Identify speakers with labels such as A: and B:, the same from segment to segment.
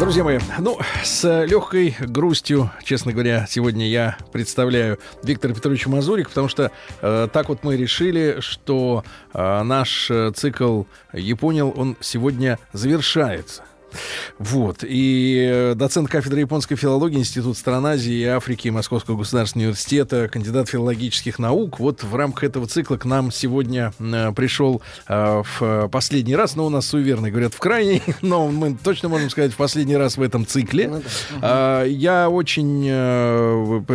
A: Друзья мои, ну, с легкой грустью, честно говоря, сегодня я представляю Виктора Петровича Мазурик, потому что э, так вот мы решили, что э, наш э, цикл «Японил», он сегодня завершается. Вот. И э, доцент кафедры японской филологии Институт стран Азии и Африки Московского государственного университета, кандидат филологических наук. Вот в рамках этого цикла к нам сегодня э, пришел э, в последний раз, но у нас суеверные говорят в крайний, но мы точно можем сказать в последний раз в этом цикле. Ну, да. э, я очень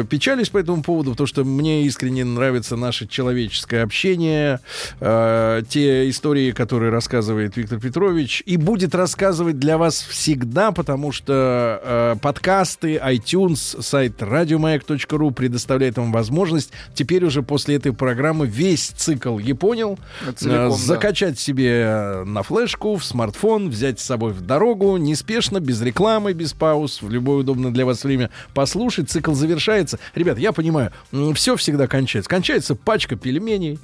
A: печалюсь по этому поводу, потому что мне искренне нравится наше человеческое общение, те истории, которые рассказывает Виктор Петрович, и будет рассказывать для вас вас всегда, потому что э, подкасты, iTunes, сайт радиомаяк.ру предоставляет вам возможность теперь уже после этой программы весь цикл «Японил» целиком, э, закачать да. себе на флешку, в смартфон, взять с собой в дорогу, неспешно, без рекламы, без пауз, в любое удобное для вас время послушать. Цикл завершается. Ребят, я понимаю, все всегда кончается. Кончается пачка пельменей.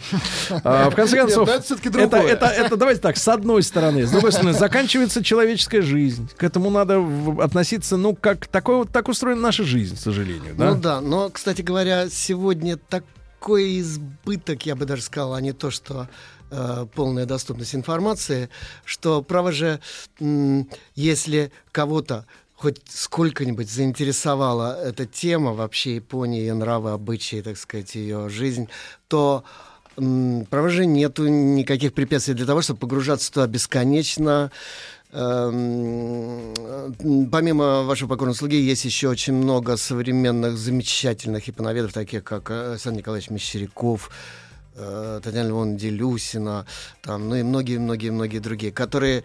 A: А, в конце концов, это, это, это, давайте так, с одной стороны. С другой стороны, заканчивается человеческая жизнь жизнь. К этому надо относиться, ну, как такой вот так устроена наша жизнь, к сожалению. Да?
B: Ну да, но, кстати говоря, сегодня такой избыток, я бы даже сказал, а не то, что э, полная доступность информации, что, право же, если кого-то хоть сколько-нибудь заинтересовала эта тема вообще Японии, нравы, обычаи, так сказать, ее жизнь, то право же нету никаких препятствий для того, чтобы погружаться туда бесконечно, помимо вашего покорного слуги, есть еще очень много современных замечательных японоведов, таких как э, Александр Николаевич Мещеряков, э, Татьяна Львовна Делюсина, там, ну и многие-многие-многие другие, которые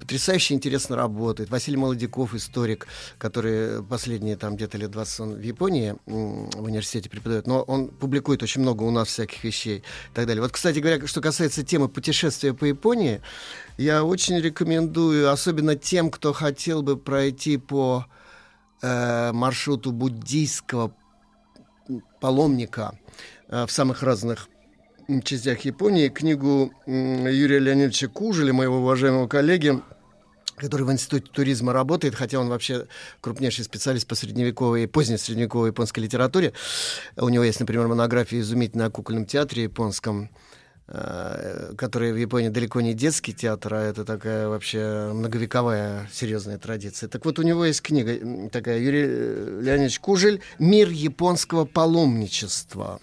B: потрясающе интересно работает. Василий Молодяков, историк, который последние там где-то лет 20 он в Японии в университете преподает, но он публикует очень много у нас всяких вещей и так далее. Вот, кстати говоря, что касается темы путешествия по Японии, я очень рекомендую, особенно тем, кто хотел бы пройти по э, маршруту буддийского паломника э, в самых разных частях Японии книгу Юрия Леонидовича Кужеля, моего уважаемого коллеги, который в Институте туризма работает, хотя он вообще крупнейший специалист по средневековой, поздней средневековой японской литературе. У него есть, например, монография изумительная о кукольном театре японском, э, который в Японии далеко не детский театр, а это такая вообще многовековая серьезная традиция. Так вот, у него есть книга такая, Юрий Леонидович Кужель «Мир японского паломничества».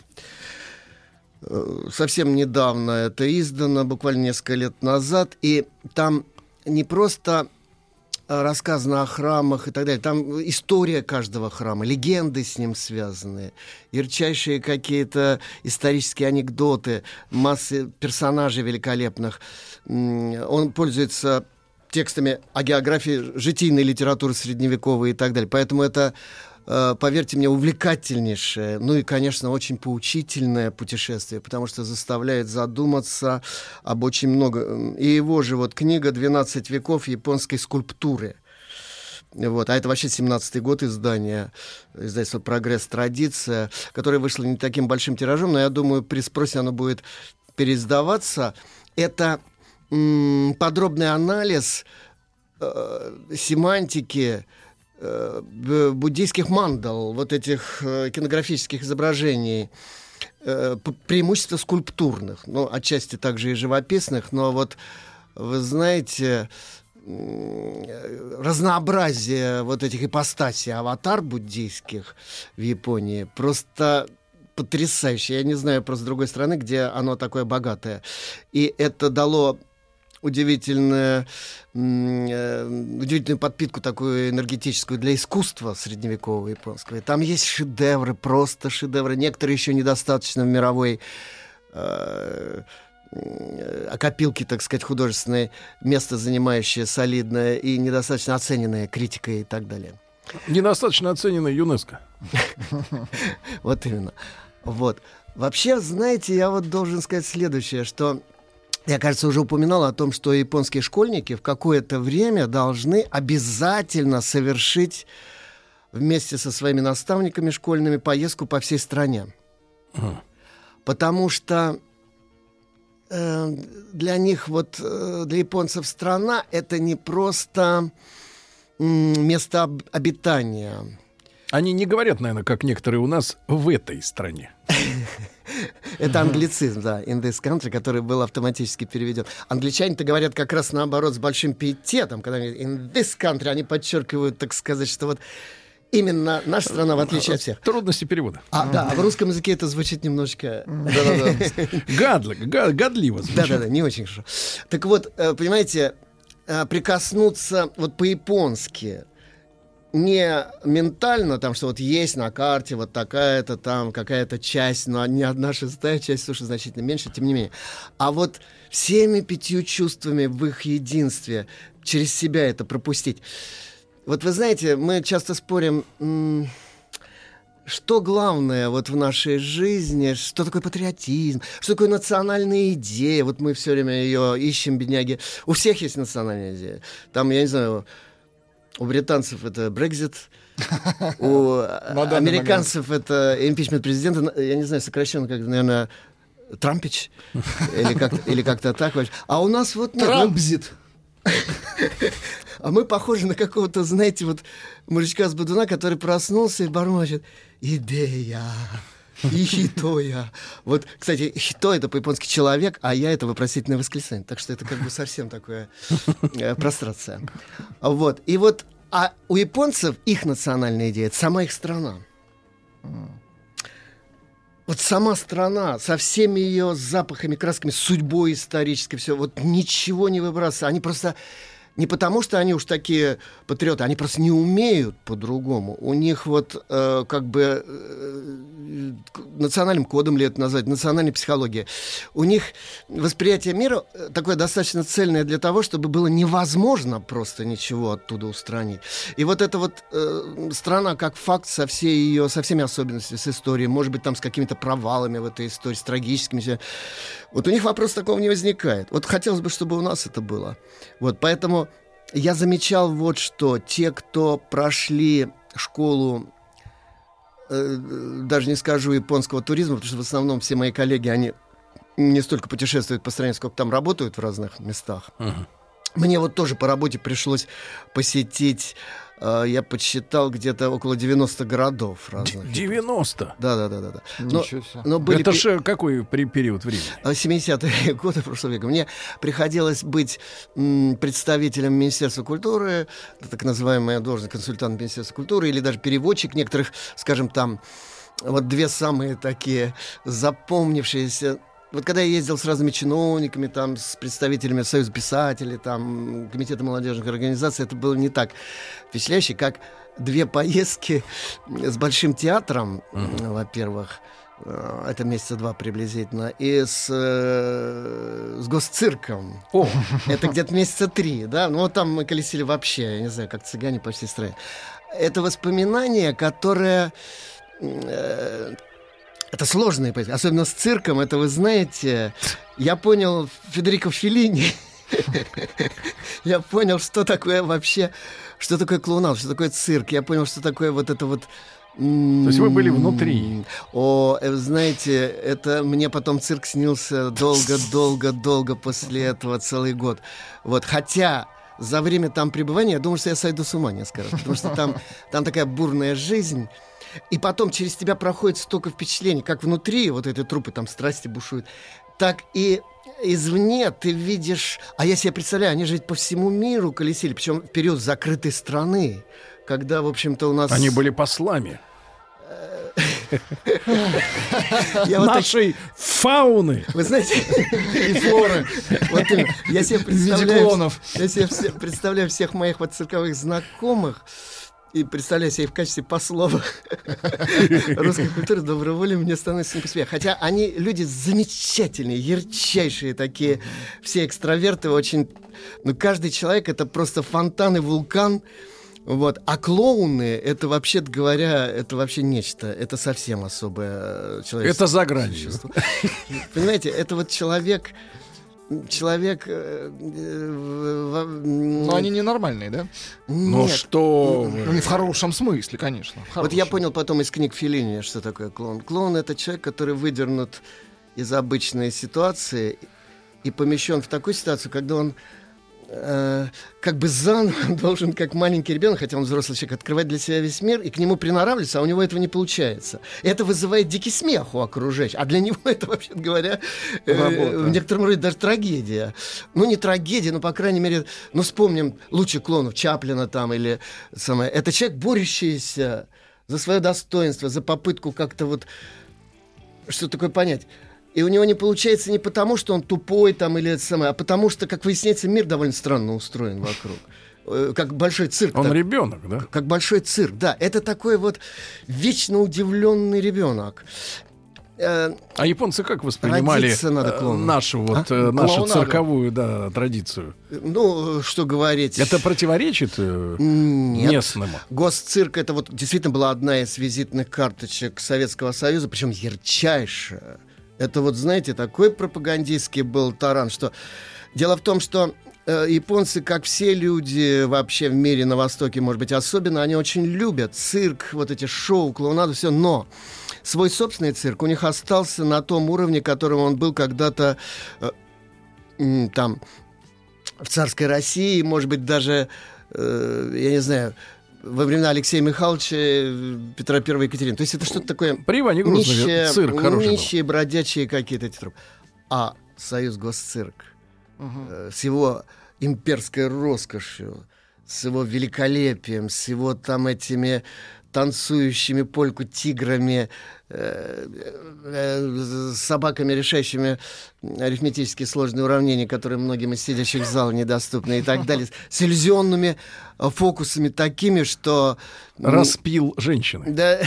B: Э, совсем недавно это издано, буквально несколько лет назад, и там не просто э, рассказано о храмах и так далее. Там история каждого храма, легенды с ним связаны, ярчайшие какие-то исторические анекдоты, массы персонажей великолепных. Он пользуется текстами о географии житийной литературы средневековой и так далее. Поэтому это поверьте мне, увлекательнейшее, ну и, конечно, очень поучительное путешествие, потому что заставляет задуматься об очень много. И его же вот книга «12 веков японской скульптуры». Вот. А это вообще 17-й год издания, издательство «Прогресс. Традиция», которое вышло не таким большим тиражом, но я думаю, при спросе оно будет переиздаваться. Это м- подробный анализ э, семантики, э, буддийских мандал, вот этих э, кинографических изображений, э, преимущество скульптурных, ну, отчасти также и живописных, но вот, вы знаете, разнообразие вот этих ипостасей аватар буддийских в Японии просто потрясающе. Я не знаю просто с другой стороны, где оно такое богатое. И это дало удивительное, э, удивительную подпитку такую энергетическую для искусства средневекового японского. И там есть шедевры, просто шедевры. Некоторые еще недостаточно в мировой э, окопилки, так сказать, художественное место, занимающее солидное и недостаточно оцененное критикой и так далее.
A: Недостаточно оценена ЮНЕСКО.
B: Вот именно. Вот. Вообще, знаете, я вот должен сказать следующее, что я, кажется, уже упоминал о том, что японские школьники в какое-то время должны обязательно совершить вместе со своими наставниками школьными поездку по всей стране. Потому что э, для них, вот э, для японцев страна это не просто э, место об- обитания.
A: Они не говорят, наверное, как некоторые у нас в этой стране.
B: Это англицизм, да, in this country, который был автоматически переведен. Англичане-то говорят как раз наоборот с большим пиететом, когда они говорят in this country, они подчеркивают, так сказать, что вот именно наша страна, в отличие от всех.
A: Трудности перевода.
B: А, да, а в русском языке это звучит немножечко...
A: Гадли, га- гадливо звучит.
B: Да-да-да, не очень хорошо. Так вот, э, понимаете, э, прикоснуться вот по-японски не ментально, там, что вот есть на карте вот такая-то там какая-то часть, но не одна шестая часть, слушай, значительно меньше, тем не менее. А вот всеми пятью чувствами в их единстве через себя это пропустить. Вот вы знаете, мы часто спорим, что главное вот в нашей жизни, что такое патриотизм, что такое национальная идея. Вот мы все время ее ищем, бедняги. У всех есть национальная идея. Там, я не знаю, у британцев это Брекзит, у американцев это импичмент президента, я не знаю, сокращенно как, наверное, Трампич или как или как-то так. А у нас вот ну,
C: Трампзит.
B: а мы похожи на какого-то, знаете, вот мужичка с Бодуна, который проснулся и бормочет «Идея». И хитоя. Вот, кстати, хито это по-японски человек, а я это вопросительное восклицание. Так что это как бы совсем такое э, прострация. Вот. И вот, а у японцев их национальная идея это сама их страна. Вот сама страна со всеми ее запахами, красками, судьбой исторической, все, вот ничего не выбрасывается. Они просто не потому, что они уж такие патриоты, они просто не умеют по-другому. У них вот э, как бы э, национальным кодом ли это назвать, национальной психология. У них восприятие мира э, такое достаточно цельное для того, чтобы было невозможно просто ничего оттуда устранить. И вот эта вот э, страна как факт со всей ее, со всеми особенностями, с историей, может быть, там с какими-то провалами в этой истории, с трагическими. Вот у них вопрос такого не возникает. Вот хотелось бы, чтобы у нас это было. Вот, поэтому я замечал вот что. Те, кто прошли школу, э, даже не скажу японского туризма, потому что в основном все мои коллеги, они не столько путешествуют по стране, сколько там работают в разных местах. Мне вот тоже по работе пришлось посетить, я подсчитал, где-то около 90 городов разных.
A: 90.
B: Да, да, да, да. да. Но, но были
A: Это же какой при- период времени?
B: а, 70-е годы прошлого века. Мне приходилось быть представителем Министерства культуры, так называемая должность консультант Министерства культуры, или даже переводчик некоторых, скажем, там, вот две самые такие запомнившиеся вот когда я ездил с разными чиновниками, там, с представителями Союза писателей, там, Комитета молодежных организаций, это было не так впечатляюще, как две поездки с Большим театром, во-первых, э, это месяца два приблизительно, и с, э, с госцирком.
A: О,
B: Это где-то месяца три, да? Ну, вот там мы колесили вообще, я не знаю, как цыгане по всей стране. Это воспоминание, которое... это сложные поездки, особенно с цирком, это вы знаете. Я понял Федерико Феллини. Я понял, что такое вообще, что такое клоунад, что такое цирк. Я понял, что такое вот это вот... То
A: есть вы были внутри?
B: О, э, знаете, это мне потом цирк снился долго-долго-долго после этого целый год. Вот, хотя за время там пребывания я думаю, что я сойду с ума несколько раз, потому что там, там такая бурная жизнь. И потом через тебя проходит столько впечатлений, как внутри вот этой трупы, там страсти бушуют, так и извне ты видишь... А я себе представляю, они же ведь по всему миру колесили, причем в период закрытой страны, когда, в общем-то, у нас...
A: они были послами нашей фауны.
B: Вы знаете, и флоры. Вот. Я себе представляю, я себе представляю всех моих вот цирковых знакомых и представляю себя в качестве послов русской культуры, доброй воли, мне становится не по себе. Хотя они люди замечательные, ярчайшие такие, все экстраверты, очень... Ну, каждый человек — это просто фонтан и вулкан, Вот. А клоуны, это вообще-то говоря, это вообще нечто. Это совсем особое человеческое
A: Это за гранью.
B: Понимаете, это вот человек... Человек... э, э,
C: Но они ненормальные, да?
A: Ну
B: нет.
A: что вы.
C: Ну, не в хорошем смысле, конечно. в
B: Вот я
C: хорошем.
B: понял потом из книг Филини, что такое клоун. Клоун — это человек, который выдернут из обычной ситуации и помещен в такую ситуацию, когда он э, как бы заново должен, как маленький ребенок, хотя он взрослый человек, открывать для себя весь мир и к нему приноравливаться, а у него этого не получается. Это вызывает дикий смех у окружающих. А для него это, вообще говоря, э,
C: Работа.
B: в некотором роде даже трагедия. Ну, не трагедия, но, по крайней мере, ну, вспомним лучших клонов Чаплина там или самое. Это человек, борющийся за свое достоинство, за попытку как-то вот что такое понять. И у него не получается не потому, что он тупой там или это самое, а потому что, как выясняется, мир довольно странно устроен вокруг. Э, Как большой цирк.
A: Он
B: так-
A: ребенок, да?
B: как большой цирк, да. Это такой вот вечно удивленный ребенок. Э,
A: А японцы как воспринимали
B: надо
A: э, нашу вот
B: А?
A: нашу
C: Клоунаду.
A: цирковую да, традицию?
B: ну, что говорить.
A: Это противоречит
B: Нет.
A: местному?
B: Госцирк это вот действительно была одна из визитных карточек Советского Союза, причем ярчайшая. Это вот, знаете, такой пропагандистский был таран, что... Дело в том, что э, японцы, как все люди вообще в мире на Востоке, может быть, особенно, они очень любят цирк, вот эти шоу, клоунаду, все, но свой собственный цирк у них остался на том уровне, которым он был когда-то э, там в царской России, может быть, даже, э, я не знаю, во времена Алексея Михайловича, Петра I Екатерины. То есть это что-то такое
A: При Иване Грознове
B: нищие,
A: цирк хороший был.
B: нищие, бродячие какие-то эти трупы. А Союз Госцирк э, с его имперской роскошью, с его великолепием, с его там этими танцующими польку тиграми, э, э, с собаками, решающими арифметически сложные уравнения, которые многим из сидящих в зале недоступны и так далее, с иллюзионными э, фокусами такими, что...
A: Распил женщины.
B: Да,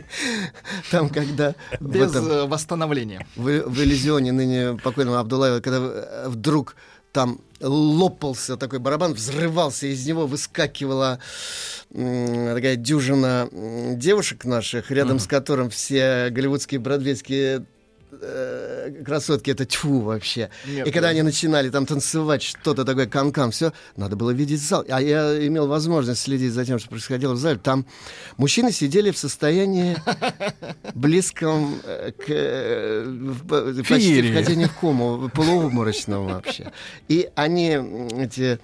B: там, когда в
C: Без
B: этом-
C: э, восстановления.
B: в, иллюзионе ныне покойного Абдулаева, когда э, вдруг там лопался такой барабан, взрывался, из него выскакивала такая дюжина девушек наших, рядом с которым все голливудские, бродвейские э, красотки, это тьфу вообще.
C: Нет,
B: и когда
C: да.
B: они начинали там танцевать что-то такое, канкан, все, надо было видеть зал. А я имел возможность следить за тем, что происходило в зале. Там мужчины сидели в состоянии близком э, к э, почти
A: Феерии.
B: вхождению в кому, полуобморочного вообще. И они, эти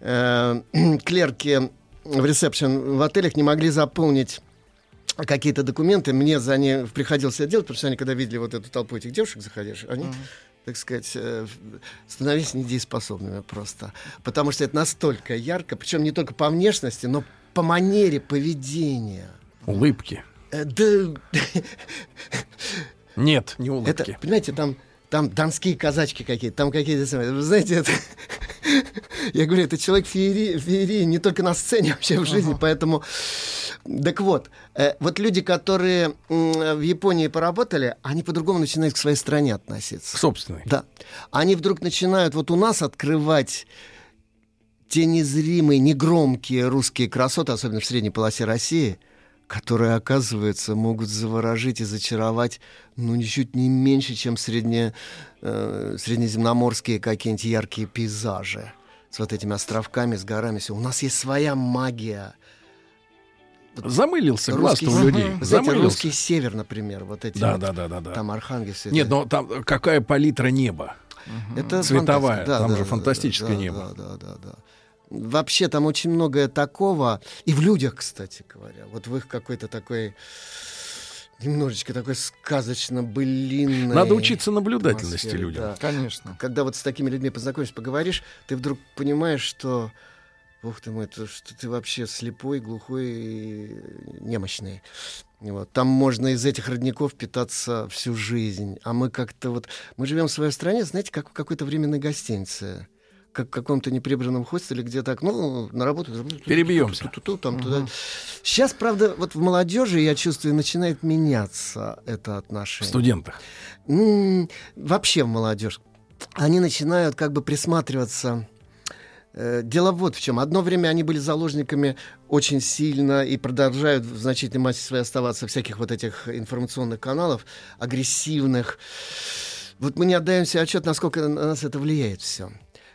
B: клерки в ресепшн в отелях не могли заполнить какие-то документы. Мне за них приходилось это делать, потому что они, когда видели вот эту толпу этих девушек заходишь, они, так сказать, э, становились недееспособными просто. Потому что это настолько ярко, причем не только по внешности, но по манере поведения.
A: Улыбки.
B: Э, Да,
A: Нет, не
B: это,
A: улыбки.
B: понимаете, там, там донские казачки какие-то, там какие-то. Вы знаете, это, я говорю, это человек феерии, феерии не только на сцене, вообще в жизни, поэтому... Так вот, э, вот люди, которые в Японии поработали, они по-другому начинают к своей стране относиться.
A: Собственный.
B: Да. Они вдруг начинают вот у нас открывать те незримые, негромкие русские красоты, особенно в средней полосе России, которые, оказывается, могут заворожить и зачаровать, ну, ничуть не меньше, чем средне, э, среднеземноморские какие-нибудь яркие пейзажи с вот этими островками, с горами. Всё. У нас есть своя магия.
A: Замылился глаз у людей.
B: Вы знаете,
A: Замылился.
B: русский север, например, вот эти
A: Да,
B: вот,
A: да, да, да, да.
B: там Архангельск.
A: Нет, но там какая палитра неба.
B: Это
A: Цветовая,
B: фантастика.
A: там же фантастическое небо.
B: Да, да, да, да. Вообще там очень многое такого. И в людях, кстати говоря. Вот в их какой-то такой немножечко такой сказочно-былинной
A: Надо учиться наблюдательности людям.
B: да.
C: Конечно.
B: Когда вот с такими людьми познакомишься, поговоришь, ты вдруг понимаешь, что Ух ты мой, то, что ты вообще слепой, глухой и немощный. Вот. Там можно из этих родников питаться всю жизнь. А мы как-то вот... Мы живем в своей стране, знаете, как в какой-то временной гостинице. Как в каком-то неприбранном хостеле, где так, ну, на работу...
A: Перебьемся.
B: Ту-ту-ту, там, туда. Сейчас, правда, вот в молодежи, я чувствую, начинает меняться это
A: В
B: отношение.
A: студентах.
B: М, Вообще в молодежь. Они начинают как бы присматриваться Э, Дело вот в чем. Одно время они были заложниками очень сильно и продолжают в значительной массе своей оставаться всяких вот этих информационных каналов, агрессивных. Вот мы не отдаем себе отчет, насколько на нас это влияет все.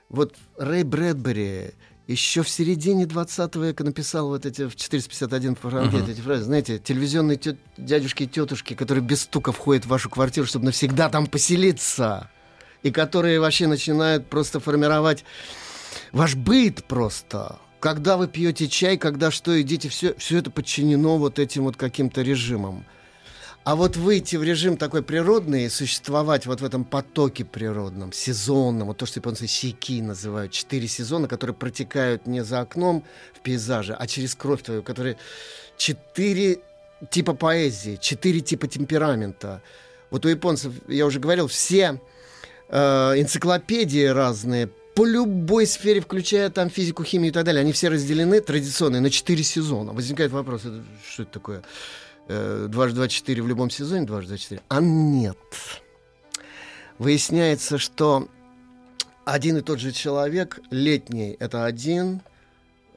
B: Вот Рэй Брэдбери еще в середине 20 века написал вот эти в 451 фаранхейт эти фразы. Знаете, телевизионные тет- дядюшки и тетушки, которые без стука входят в вашу квартиру, чтобы навсегда там поселиться. И которые вообще начинают просто формировать ваш быт просто. Когда вы пьете чай, когда что едите, все, все это подчинено вот этим вот каким-то режимам. А вот выйти в режим такой природный существовать вот в этом потоке природном, сезонном, вот то, что японцы сики называют, четыре сезона, которые протекают не за окном в пейзаже, а через кровь твою, которые четыре типа поэзии, четыре типа темперамента. Вот у японцев, я уже говорил, все э, энциклопедии разные по любой сфере, включая там физику, химию и так далее, они все разделены традиционно на четыре сезона. Возникает вопрос, это, что это такое? Э, Дважды два четыре в любом сезоне, дважды два четыре. А нет. Выясняется, что один и тот же человек, летний это один,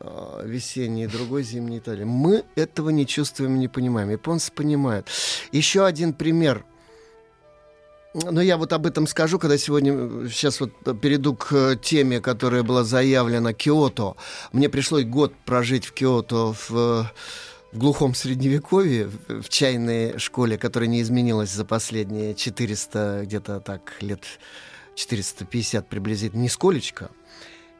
B: э, весенний другой, зимний и далее. Мы этого не чувствуем, не понимаем. Японцы понимают. Еще один пример – но я вот об этом скажу, когда сегодня, сейчас вот перейду к э, теме, которая была заявлена, Киото. Мне пришлось год прожить в Киото в, в глухом средневековье, в, чайной школе, которая не изменилась за последние 400, где-то так, лет 450 приблизительно, нисколечко.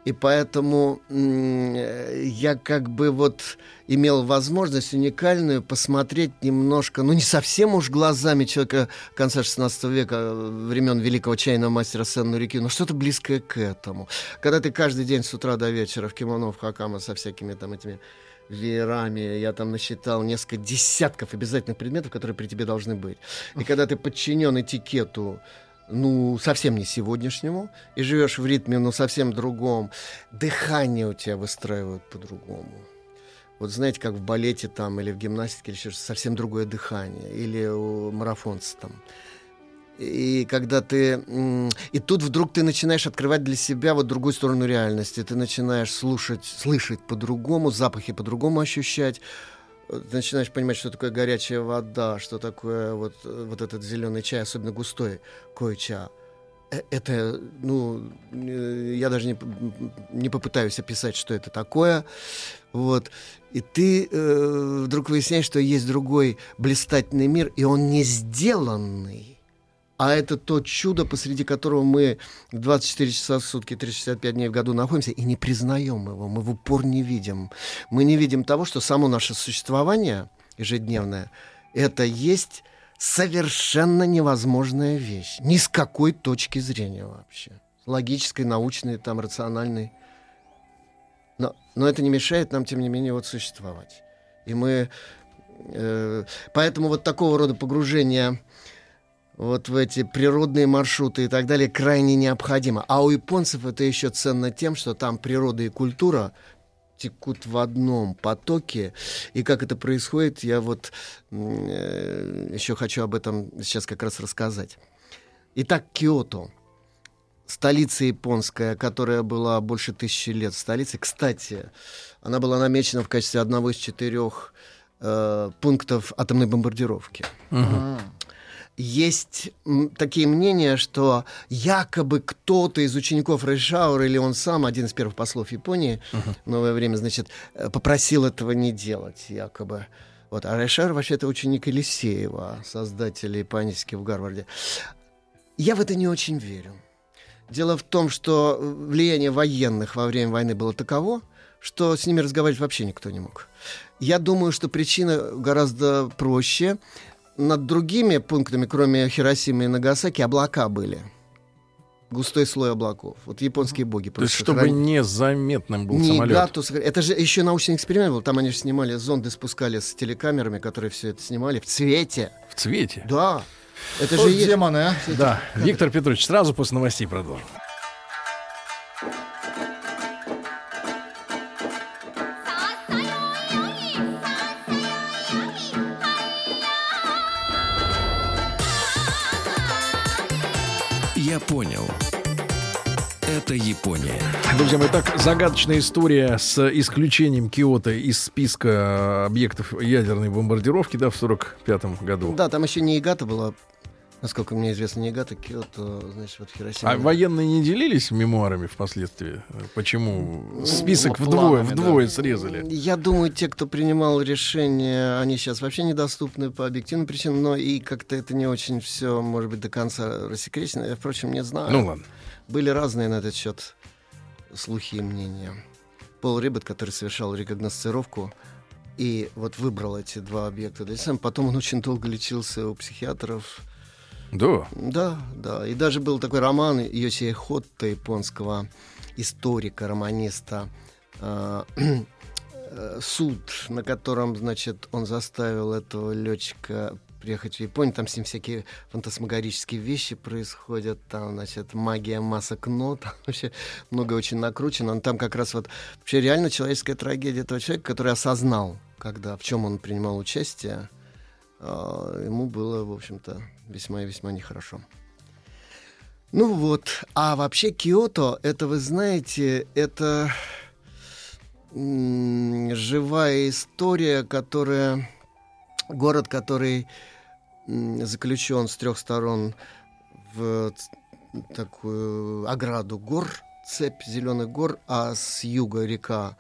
B: И поэтому э, я как бы вот имел возможность уникальную посмотреть немножко, ну не совсем уж глазами человека конца 16 века, времен великого чайного мастера Сенну Реки, но что-то близкое к этому. Когда ты каждый день с утра до вечера в кимоно, в хакама со всякими там этими веерами, я там насчитал несколько десятков обязательных предметов, которые при тебе должны быть. И когда ты подчинен этикету ну, совсем не сегодняшнему, и живешь в ритме, ну, совсем другом. Дыхание у тебя выстраивают по-другому. Вот знаете, как в балете там или в гимнастике, или еще совсем другое дыхание. Или у марафонца там. И когда ты... И тут вдруг ты начинаешь открывать для себя вот другую сторону реальности. Ты начинаешь слушать, слышать по-другому, запахи по-другому ощущать. Ты начинаешь понимать, что такое горячая вода, что такое вот, вот этот зеленый чай, особенно густой койча. Э, Это, ну, э, я даже не, не попытаюсь описать, что это такое. Вот. И ты э, вдруг выясняешь, что есть другой блистательный мир, и он не сделанный. А это то чудо, посреди которого мы 24 часа в сутки, 365 дней в году находимся и не признаем его, мы в упор не видим. Мы не видим того, что само наше существование ежедневное, это есть совершенно невозможная вещь. Ни с какой точки зрения вообще. Логической, научной, там, рациональной. Но, но это не мешает нам, тем не менее, вот существовать. И мы... э, поэтому вот такого рода погружение вот в эти природные маршруты и так далее крайне необходимо. А у японцев это еще ценно тем, что там природа и культура текут в одном потоке. И как это происходит, я вот э, еще хочу об этом сейчас как раз рассказать. Итак, Киото. Столица японская, которая была больше тысячи лет столицей. Кстати, она была намечена в качестве одного из четырех э, пунктов атомной бомбардировки. Есть такие мнения, что якобы кто-то из учеников Рейшаура или он сам, один из первых послов Японии в новое время, значит, э, попросил этого не делать, якобы. Вот. А Рейшаур вообще это ученик Елисеева, создателя паники в Гарварде. Я в это не очень верю. Дело в том, что влияние военных во время войны было таково, что с ними разговаривать вообще никто не мог. Я думаю, что причина гораздо проще. Над другими пунктами, кроме Хиросимы и Нагасаки, облака были. Густой слой облаков. Вот японские боги.
A: То есть,
B: просто
A: чтобы
B: храни-
A: незаметным был
B: не
A: самолет.
B: Гатус, это же еще научный эксперимент был. Там они же снимали, зонды спускали с телекамерами, которые все это снимали в цвете.
A: В цвете.
B: Да. Это
C: Вот
B: же есть.
C: демоны, а.
A: Да. Виктор Петрович, сразу после новостей продолжим.
D: Япония.
A: Друзья мои, так загадочная история с исключением Киота из списка объектов ядерной бомбардировки, да, в 45 году.
B: Да, там еще не Игата была, насколько мне известно, не Игата, Киото, значит, вот Хиросима.
A: А военные не делились мемуарами впоследствии? Почему список
C: Ну,
A: вдвое,
C: планами,
A: вдвое
C: да.
A: срезали?
B: Я думаю, те, кто принимал решения, они сейчас вообще недоступны по объективным причинам, но и как-то это не очень все, может быть, до конца рассекречено. Я, впрочем, не знаю.
A: Ну ладно.
B: Были разные на этот счет слухи и мнения. Пол Риббет, который совершал рекогносцировку и вот выбрал эти два объекта для себя, потом он очень долго лечился у психиатров.
A: Да.
B: Да, да. И даже был такой роман Йосия Хотта, японского историка, романиста, э, э, суд, на котором, значит, он заставил этого летчика приехать в Японию, там с ним всякие фантасмагорические вещи происходят, там, значит, магия масок нот, там вообще много очень накручено. Он там как раз вот вообще реально человеческая трагедия этого человека, который осознал, когда, в чем он принимал участие, а, ему было, в общем-то, весьма и весьма нехорошо. Ну вот, а вообще Киото, это, вы знаете, это живая история, которая... Город, который заключен с трех сторон в такую ограду гор, цепь зеленых гор, а с юга река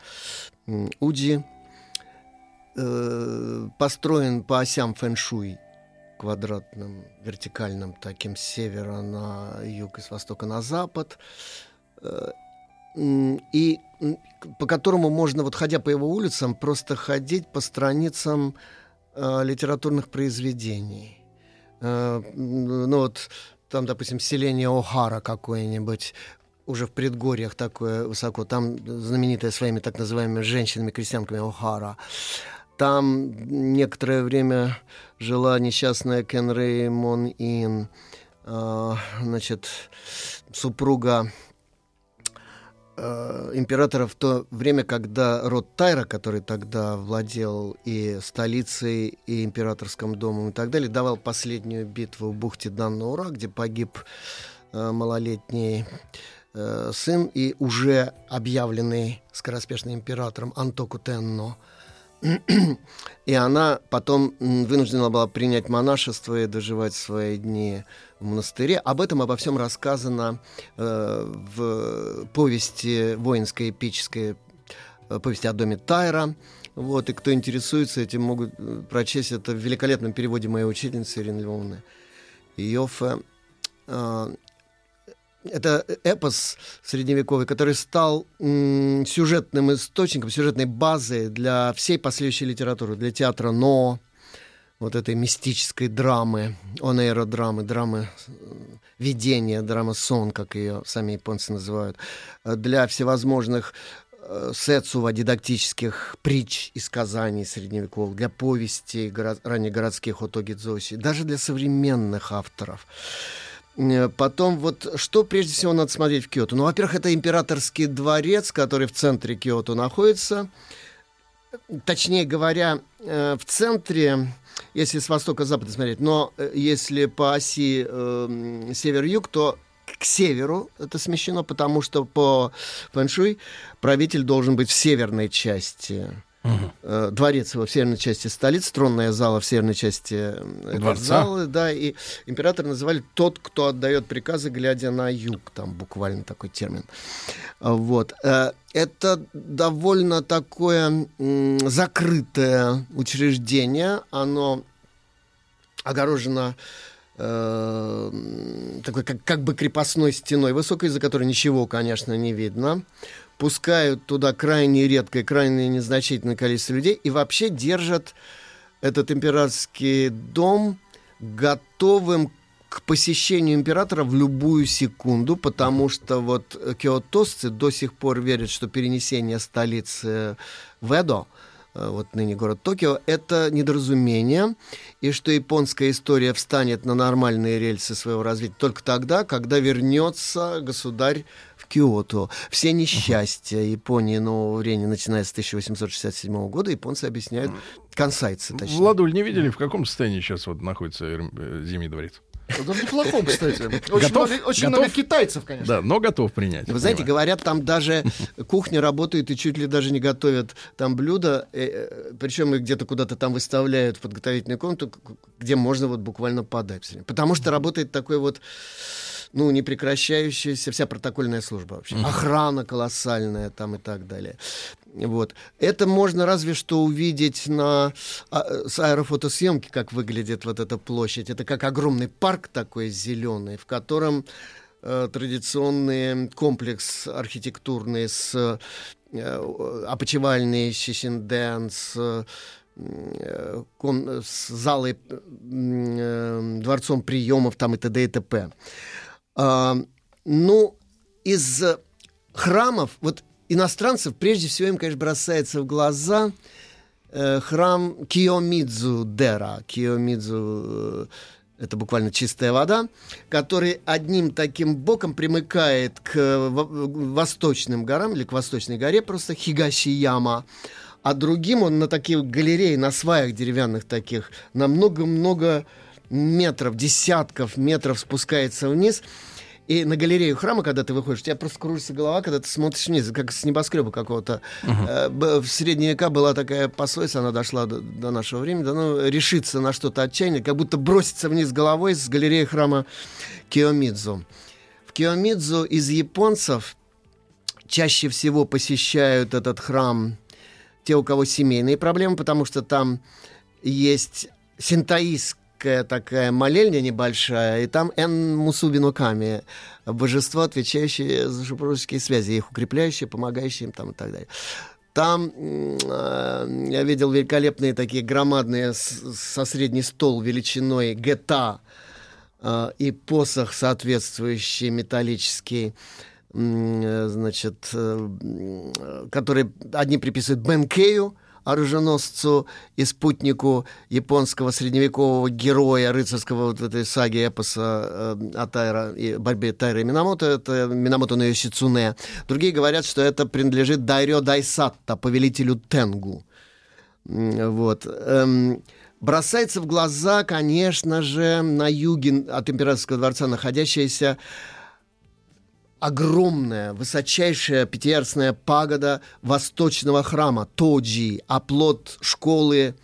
B: м, Уджи, э, построен по осям фэншуй, квадратным, вертикальным, таким с севера на юг и с востока на запад, Э, и по которому можно, вот ходя по его улицам, просто ходить по страницам э, литературных произведений. Э, ну вот там, допустим, селение О'Хара какое-нибудь, уже в предгорьях такое высоко, там знаменитое своими так называемыми женщинами-крестьянками О'Хара. Там некоторое время жила несчастная Кенрей Мон Ин, э, значит, супруга э, императора в то время, когда род Тайра, который тогда владел и столицей, и императорским домом и так далее, давал последнюю битву в бухте Даннаура, где погиб э, малолетний э, сын и уже объявленный скороспешным императором Антоку Тенно. И она потом вынуждена была принять монашество и доживать свои дни монастыре. Об этом обо всем рассказано э, в повести воинской эпической э, повести о доме Тайра. Вот, и кто интересуется этим, могут э, прочесть это в великолепном переводе моей учительницы Ирины Львовны Йоффе. Э, это эпос средневековый, который стал сюжетным источником, сюжетной базой для всей последующей литературы, для театра Но, вот этой мистической драмы, онейродрамы, драмы видения, драма сон, как ее сами японцы называют, э, для всевозможных э, сетсува, дидактических притч и сказаний средневековых, для повестей горо- раннегородских Отогидзоси, даже для современных авторов. Э, Потом вот что прежде всего надо смотреть в Киото? Ну, во-первых, это императорский дворец, который в центре Киото находится. Точнее говоря, в центре, если с востока запада смотреть, но э, если по оси э, север-юг, то к северу это смещено, потому что по фэншуй правитель должен быть в северной части. Э, Дворец его в северной части столицы, тронная зала в северной части э,
A: Дворца.
B: зала, да, и император называли тот, кто отдает приказы, глядя на юг, там буквально такой термин. А, Вот. Э, Это довольно такое закрытое учреждение, оно огорожено э, такой как, как бы крепостной стеной высокой, за которой ничего, конечно, не видно. Пускают туда крайне редкое, крайне незначительное количество людей и вообще держат этот императорский дом готовым к посещению императора в любую секунду, потому что вот киотосцы до сих пор верят, что перенесение столицы в Эдо, э, вот ныне город Токио, это недоразумение, и что японская история встанет на нормальные рельсы своего развития только тогда, когда вернется государь Киото. Все несчастья Японии нового времени, начиная с 1867 года, японцы объясняют, консайцы, точнее.
A: Владуль, не видели, в каком состоянии сейчас вот находится э, Зимний дворец?
C: Это неплохо, кстати. Очень
A: Готов?
C: много, очень
A: Готов?
C: много китайцев, конечно.
A: Да, но готов принять.
B: Вы знаете,
A: Понимаю.
B: говорят, там даже кухня работает и чуть ли даже не готовят там блюда, э, э, причем их где-то куда-то там выставляют в подготовительную комнату, где можно вот буквально подать. Потому что работает такой вот ну, непрекращающаяся вся протокольная служба вообще. Охрана колоссальная там и так далее. Вот. Это можно разве что увидеть на, а, с аэрофотосъемки, как выглядит вот эта площадь. Это как огромный парк такой зеленый, в котором э, традиционный комплекс архитектурный с э, опочивальный Шишинден, с э, ком- с залой, э, дворцом приемов там и т.д. и т.п. А, ну, из э, храмов, вот иностранцев, прежде всего им, конечно, бросается в глаза э, храм Киомидзу Дера. Киомидзу э, это буквально чистая вода, который одним таким боком примыкает к э, во- восточным горам или к восточной горе, просто Хигашияма, а другим он на такие галереи, на сваях деревянных таких, на много-много метров, десятков метров спускается вниз. И на галерею храма, когда ты выходишь, у тебя просто кружится голова, когда ты смотришь вниз, как с небоскреба какого-то. Б- В средние века была такая пословица, она дошла до, до нашего времени, да, ну, решиться на что-то отчаяние, как будто броситься вниз головой с галереи храма Киомидзу. В Киомидзу из японцев чаще всего посещают этот храм те, у кого семейные проблемы, потому что там есть синтаистская такая молельня небольшая, и там Эн Мусубину Ками, божество, отвечающее за супружеские связи, их укрепляющее, помогающее им там и так далее. Там э, я видел великолепные такие громадные с- со средний стол величиной гета э, и посох соответствующий металлический, э, значит, э, э, который одни приписывают Бенкею, оруженосцу и спутнику японского средневекового героя рыцарского вот этой саги эпоса э, о Тайра и борьбе Тайра и Минамото, это Минамото на Йосицуне. Другие говорят, что это принадлежит Дайрё Дайсатта, повелителю Тенгу. Вот. Эм, бросается в глаза, конечно же, на юге от императорского дворца находящаяся огромная, высочайшая пятиярусная пагода восточного храма Тоджи, оплот школы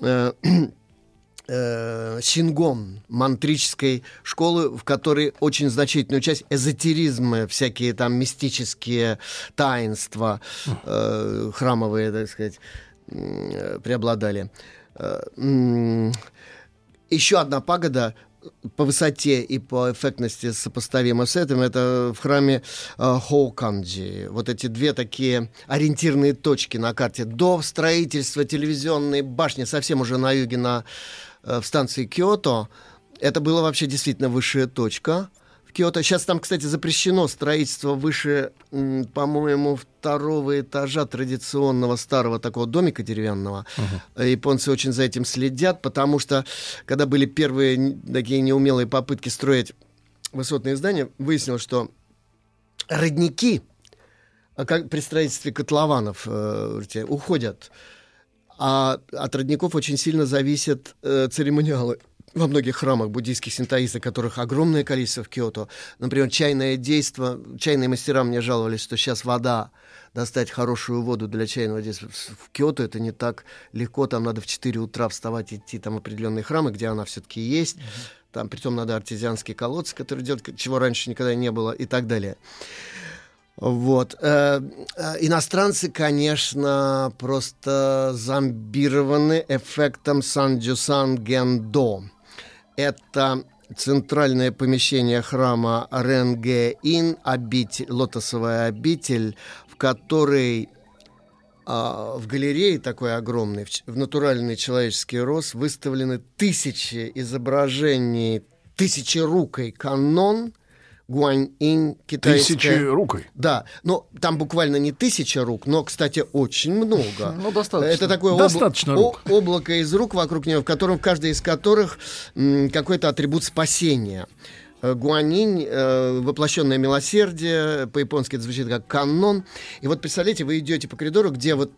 B: э, э, Сингон, мантрической школы, в которой очень значительную часть эзотеризма, всякие там мистические таинства э, храмовые, так сказать, э, преобладали. Э, еще одна пагода по высоте и по эффектности сопоставима с этим, это в храме э, Хоуканджи. Вот эти две такие ориентирные точки на карте. До строительства телевизионной башни, совсем уже на юге, на, э, в станции Киото, это была вообще действительно высшая точка в Киото. Сейчас там, кстати, запрещено строительство выше, по-моему, второго этажа традиционного старого такого домика деревянного. Э, Японцы очень за этим следят, потому что, когда были первые такие неумелые попытки строить высотные здания, выяснилось, что родники а как при строительстве котлованов э, уходят. А от родников очень сильно зависят э, церемониалы во многих храмах буддийских синтоистов, которых огромное количество в Киото. Например, чайное действо. Чайные мастера мне жаловались, что сейчас вода, достать хорошую воду для чайного действа в Киото это не так легко. Там надо в 4 утра вставать, идти там определенные храмы, где она все-таки есть. Там притом надо артезианские колодцы, которые делают, чего раньше никогда не было и так далее. Вот. Э, э, Иностранцы, конечно, просто зомбированы эффектом Сан-Джусан Гендо. Это центральное помещение храма Ренге-Ин, обитель, лотосовая обитель, в которой а, в галерее такой огромной, в, в натуральный человеческий рост, выставлены тысячи изображений, тысячерукой канон, Гуань-Инь, китайская.
A: Тысячи рукой.
B: Да, но там буквально не тысяча рук, но, кстати, очень много.
C: Ну, достаточно.
B: Это такое обла-
A: Достаточно рук.
B: облако из рук вокруг него, в котором в каждой из которых м, какой-то атрибут спасения. Э, Гуанинь, э, воплощенное милосердие, по-японски это звучит как канон. И вот представляете, вы идете по коридору, где вот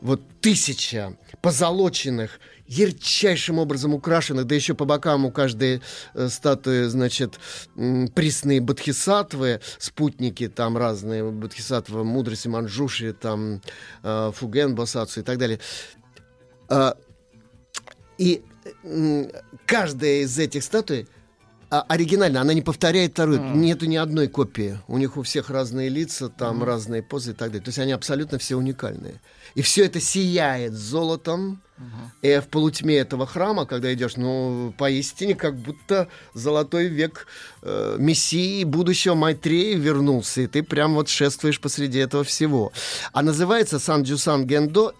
B: вот тысяча позолоченных, ярчайшим образом украшенных, да еще по бокам у каждой э, статуи, значит, м, присные бодхисаттвы, спутники там разные, бодхисаттва мудрости Манджуши, там э, Фуген, Босацу и так далее. А, и каждая из этих статуй а, оригинально, она не повторяет вторую. Нету ни одной копии. У них у всех разные лица, там разные позы и так далее. То есть они абсолютно все уникальные. И все это сияет золотом. И в полутьме этого храма, когда идешь, ну, поистине, как будто золотой век э, Мессии будущего Майтреи вернулся, и ты прям вот шествуешь посреди этого всего. А называется Сан-Джусан Гендо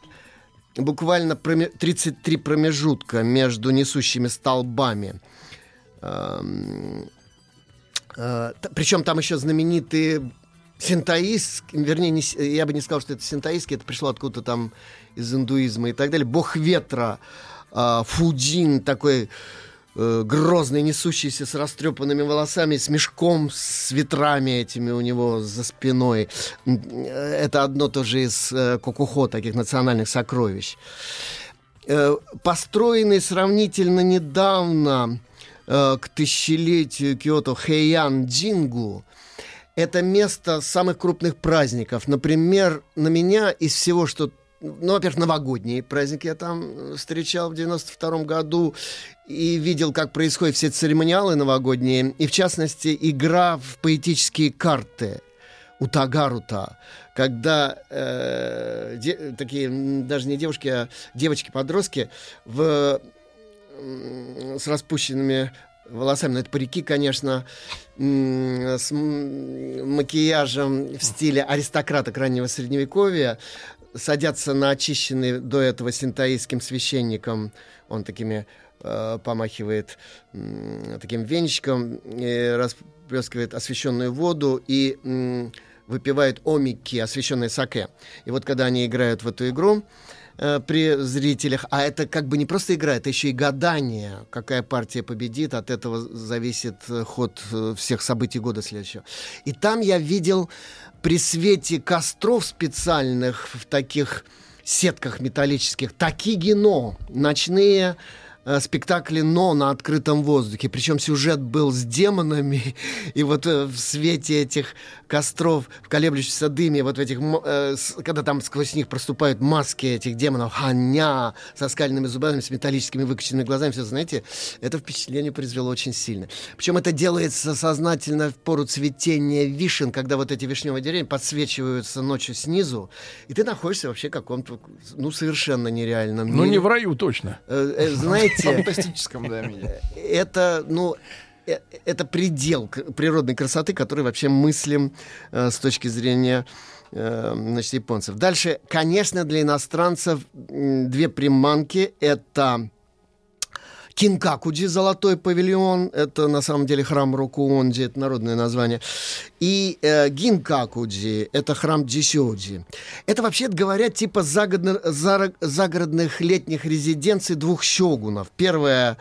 B: буквально проме- 33 промежутка между несущими столбами. Эм, э, Причем там еще знаменитые синтоист, вернее, не я бы не сказал, что это синтоистский, это пришло откуда-то там из индуизма и так далее. Бог ветра, э, Фудин такой э, грозный, несущийся с растрепанными волосами, с мешком, с ветрами этими у него за спиной. Э, Это одно тоже из э, кокухо, таких национальных сокровищ. Э, построенный сравнительно недавно э, к тысячелетию Киото Хэйян Джингу, это место самых крупных праздников. Например, на меня из всего, что... Ну, во-первых, новогодние праздники я там э, встречал в 92 году и видел, как происходят все церемониалы новогодние, и, в частности, игра в поэтические карты у Тагарута, когда э, де- такие, даже не девушки, а девочки-подростки в с распущенными волосами, но это парики, конечно, с макияжем в стиле аристократок раннего средневековья, садятся на очищенный до этого синтаистским священником, он такими э, помахивает м, таким венчиком, и расплескивает освященную воду и м, выпивает омики, освященные саке. И вот когда они играют в эту игру, э, при зрителях, а это как бы не просто игра, это еще и гадание, какая партия победит, от этого зависит э, ход э, всех событий года следующего. И там я видел при свете костров специальных в таких сетках металлических такигино, ночные э, спектакли «Но» на открытом воздухе. Причем сюжет был с демонами, и вот э, в свете этих костров, в колеблющемся дыме, вот в этих, э, когда там сквозь них проступают маски этих демонов, ханя, со скальными зубами, с металлическими выкоченными глазами, все знаете, это впечатление произвело очень сильно. Причем это делается сознательно в пору цветения вишен, когда вот эти вишневые деревья подсвечиваются ночью снизу, и ты находишься вообще в каком-то, ну, совершенно нереальном
A: Ну,
B: мире.
A: не в раю точно.
B: Знаете,
C: фантастическом да, мире.
B: это, ну, э, это предел природной красоты, который вообще мыслим э, с точки зрения э, значит, японцев. Дальше, конечно, для иностранцев две приманки. Это Кинкакуджи, золотой павильон, это на самом деле храм Рокуонджи, это народное название. И э, Гинкакуджи, это храм Джисёджи. Это, вообще говоря, типа зара- загородных летних резиденций двух щогунов. Первая,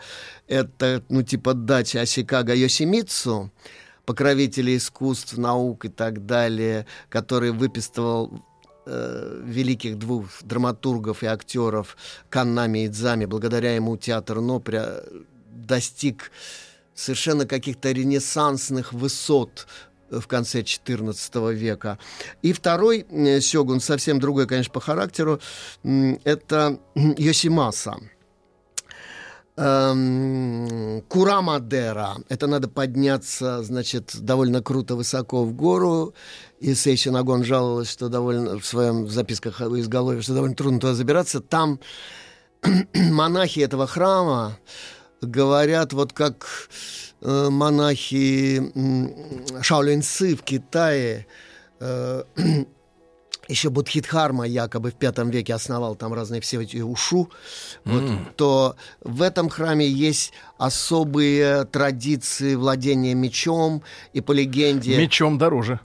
B: это, ну, типа дача Асикага Йосимитсу, покровителя искусств, наук и так далее, который выписывал э, великих двух драматургов и актеров Каннами и Дзами. Благодаря ему театр Но пря- достиг совершенно каких-то ренессансных высот в конце XIV века. И второй э, сёгун, совсем другой, конечно, по характеру, это Йосимаса. Эм, Курамадера. Это надо подняться, значит, довольно круто высоко в гору. И Сейши Нагон жаловалась, что довольно в своем записках о изголовье, что довольно трудно туда забираться. Там монахи этого храма говорят вот как э, монахи м, Шаолиньцы в Китае. э, еще Будхидхарма якобы в пятом веке основал там разные все эти ушу, вот, то в этом храме есть особые традиции владения мечом, и по легенде...
A: Мечом дороже.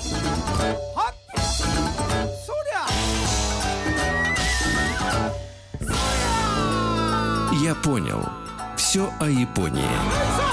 D: Я понял. Все о Японии.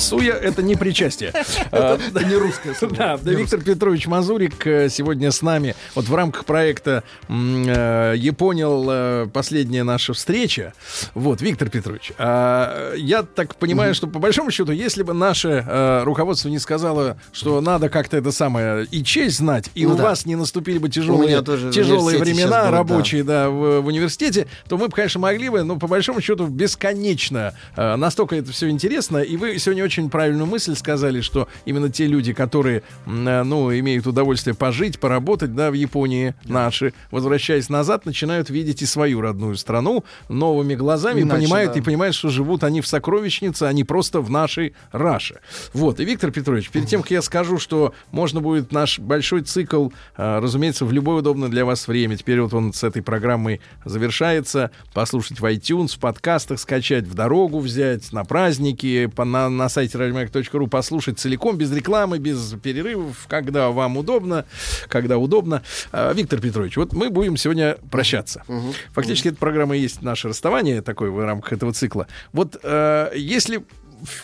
A: Суя — это не причастие. А,
C: Это не русское слово.
A: Да, Виктор Петрович Мазурик э, сегодня с нами. Вот в рамках проекта э, «Японял» э, последняя наша встреча. Вот, Виктор Петрович, а, я так понимаю, что по большому счету, если бы наше руководство не сказало, что надо как-то это самое и честь знать, и
B: Ну
A: у вас не наступили бы тяжелые, времена рабочие, да, в, университете, то мы бы, конечно, могли бы, но по большому счету бесконечно. настолько это все интересно. И вы сегодня очень правильную мысль сказали, что именно те люди, которые, э, ну, имеют удовольствие пожить, поработать, да, в Японии наши, возвращаясь назад, начинают видеть и свою родную страну новыми глазами,
C: Иначе,
A: понимают,
C: да.
A: и понимают, что живут они в сокровищнице, а не просто в нашей Раше. Вот. И, Виктор Петрович, перед тем, как я скажу, что можно будет наш большой цикл, э, разумеется, в любое удобное для вас время. Теперь вот он с этой программой завершается. Послушать в iTunes, в подкастах скачать, в дорогу взять, на праздники, на, на сайте радиомаяк.ру послушать целиком, без рекламы, без перерывов, когда вам удобно, когда удобно. А, Виктор Петрович, вот мы будем сегодня прощаться. Фактически эта программа и есть наше расставание такое в рамках этого цикла. Вот э, если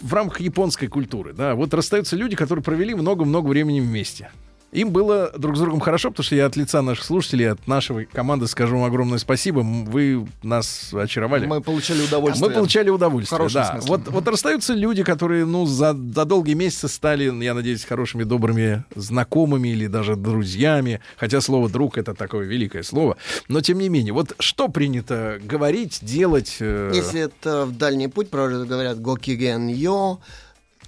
A: в рамках японской культуры, да, вот расстаются люди, которые провели много-много времени вместе. Им было друг с другом хорошо, потому что я от лица наших слушателей, от нашей команды скажу вам огромное спасибо. Вы нас очаровали.
C: Мы получали удовольствие.
A: Мы получали удовольствие,
C: хорошем
A: да.
C: смысле.
A: Вот, вот расстаются люди, которые, ну, за, за долгие месяцы стали, я надеюсь, хорошими, добрыми знакомыми или даже друзьями. Хотя слово «друг» — это такое великое слово. Но, тем не менее, вот что принято говорить, делать? э,
B: Если это в дальний путь, правда говорят гокиген йо,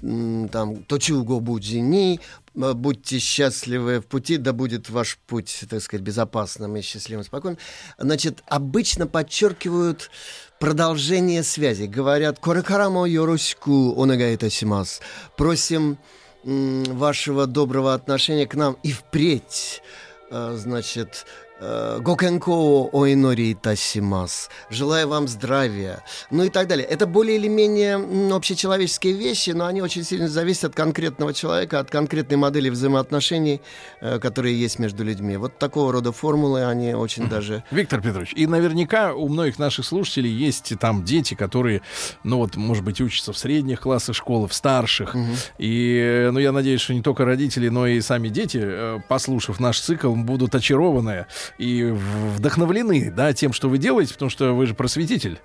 B: м, там точуго будзини, э, будьте счастливы в пути, да будет ваш путь, так сказать, безопасным и счастливым, спокойным. Значит, обычно подчеркивают продолжение связи. Говорят, корекарамо йоросику онагаитасимас. Просим м, вашего доброго отношения к нам и впредь. Э, Значит, э, Гокенко оинори тасимас. Желаю вам здравия. Ну и так далее. Это более или менее общечеловеческие вещи, но они очень сильно зависят от конкретного человека, от конкретной модели взаимоотношений, э, которые есть между людьми. Вот такого рода формулы, они очень даже...
A: Виктор Петрович, и наверняка у многих наших слушателей есть там дети, которые, ну вот, может быть, учатся в средних классах школы, в старших. И, э, ну, я надеюсь, что не только родители, но и сами дети, э, послушав наш цикл, будут очарованы и вдохновлены, да, тем, что вы делаете, потому что вы же просветитель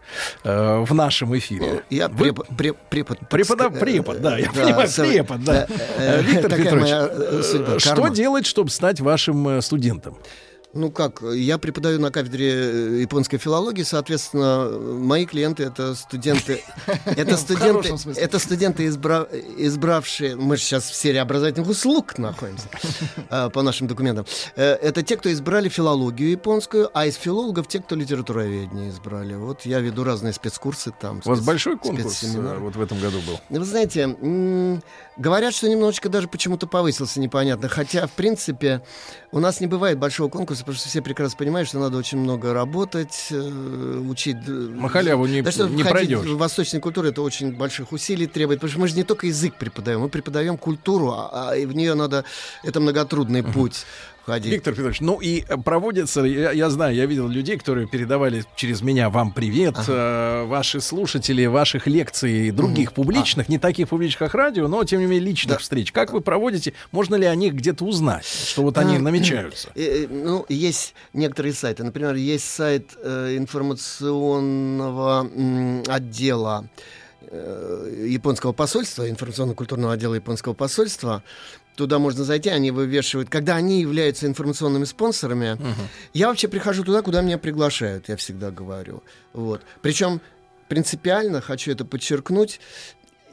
A: э, в нашем эфире.
B: Я
A: Вы
B: препод, пре- препод, ска-
A: Препод, да, я
B: э,
A: понимаю,
B: со-
A: препод, да.
B: э,
A: Э, Виктор Петрович, что делать, чтобы стать вашим студентом?
B: Ну как, я преподаю на кафедре э, японской филологии, соответственно, мои клиенты это студенты, это студенты, это студенты, избра- избравшие, мы же сейчас в серии образовательных услуг находимся а, по нашим документам. Э, Это те, кто избрали филологию японскую, а из филологов те, кто литературоведение избрали. Вот я веду разные спецкурсы там.
A: У вас большой конкурс э, вот в этом году был?
B: Вы знаете, говорят, что немножечко даже почему-то повысился, непонятно. Хотя, в принципе, у нас не бывает большого конкурса, потому что все прекрасно понимают, что надо очень много работать, э, учить.
A: Махаляву не,
B: да что
A: не пройдешь.
B: в восточную культуру это очень больших усилий требует, потому что мы же не только язык преподаем, мы преподаем культуру, а, а и в нее надо это многотрудный путь входить.
A: Виктор Петрович, ну и э, проводятся, я, я знаю, я видел людей, которые передавали через меня вам привет, э, ваши слушатели, ваших лекций, других публичных, не таких публичных, как радио, но тем не менее личных
B: Да.
A: встреч. Как вы проводите? Можно ли о них где-то узнать, что вот они
B: А,
A: намечаются?
B: Э, э, Ну, есть некоторые сайты. Например, есть сайт э, информационного м, отдела э, японского посольства, информационно-культурного отдела японского посольства. Туда можно зайти, они вывешивают. Когда они являются информационными спонсорами, я вообще прихожу туда, куда меня приглашают, я всегда говорю. Вот. Причем принципиально хочу это подчеркнуть.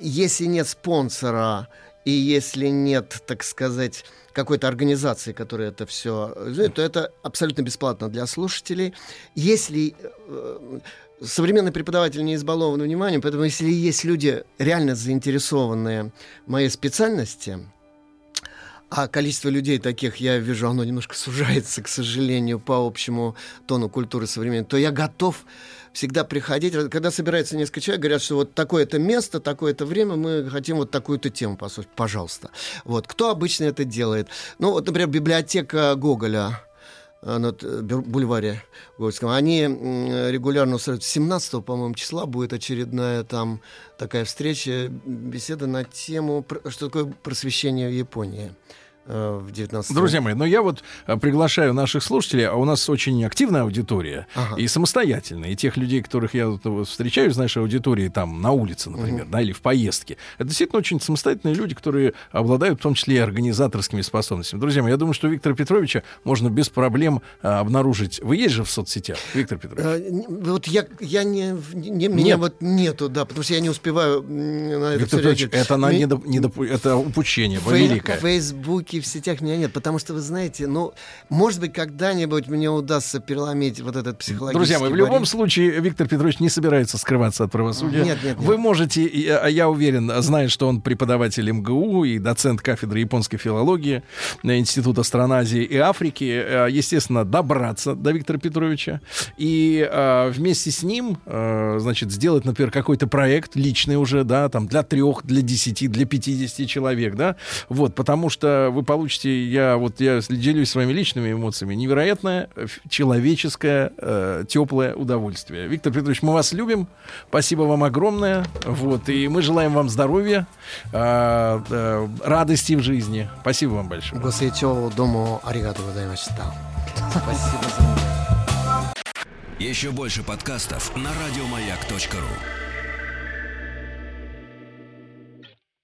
B: Если нет спонсора и если нет, так сказать, какой-то организации, которая это все, то это абсолютно бесплатно для слушателей. Если э, современный преподаватель не избалован вниманием, поэтому если есть люди реально заинтересованные в моей специальности, а количество людей таких, я вижу, оно немножко сужается, к сожалению, по общему тону культуры современной, то я готов всегда приходить. Когда собирается несколько человек, говорят, что вот такое-то место, такое-то время, мы хотим вот такую-то тему послушать. Пожалуйста. Вот. Кто обычно это делает? Ну, вот, например, библиотека Гоголя э, на бю- бульваре Горьком. Они регулярно устраивают. 17 по-моему, числа будет очередная там такая встреча, беседа на тему, что такое просвещение в Японии э, в 19
A: Друзья мои, но я вот э, приглашаю наших слушателей, а у нас очень активная аудитория
B: Ага.
A: и самостоятельная. И тех людей, которых я вот, встречаю из нашей аудитории там на улице, например, да, или в поездке. Это действительно очень самостоятельные люди, которые обладают в том числе и организаторскими способностями. Друзья мои, я думаю, что Виктора Петровича можно без проблем э, обнаружить. Вы есть же в соцсетях, Виктор Петрович?
B: Э, н- Вот я, я не, не- меня
A: Нет.
B: вот нету, да, потому что я не успеваю на это
A: Виктор Петрович, это, на недоп- недоп- это упущение
B: В
A: великое.
B: в Фейсбуке, в сетях меня нет, потому что, вы знаете, ну, может быть, когда-нибудь мне удастся переломить вот этот психологический
A: Друзья мои, в любом
B: барьер.
A: случае Виктор Петрович не собирается скрываться от правосудия.
B: Нет, нет, нет.
A: Вы можете, и, а я уверен, зная, что он преподаватель МГУ и доцент кафедры японской филологии на Института стран Азии и Африки, э, естественно, добраться до Виктора Петровича и э, вместе с ним, э, значит, сделать, например, какой-то проект личный уже, да, там для трех, для десяти, для пятидесяти человек, да, вот, потому что вы получите, я вот я делюсь своими личными эмоциями, невероятное э, человеческое э, теплое удовольствие. Виктор Петрович, мы вас любим, спасибо вам огромное, вот, и мы желаем вам здоровья, э, э, радости в жизни. Спасибо вам большое.
B: Дому аригато Спасибо за
D: Еще больше подкастов на радиомаяк.ру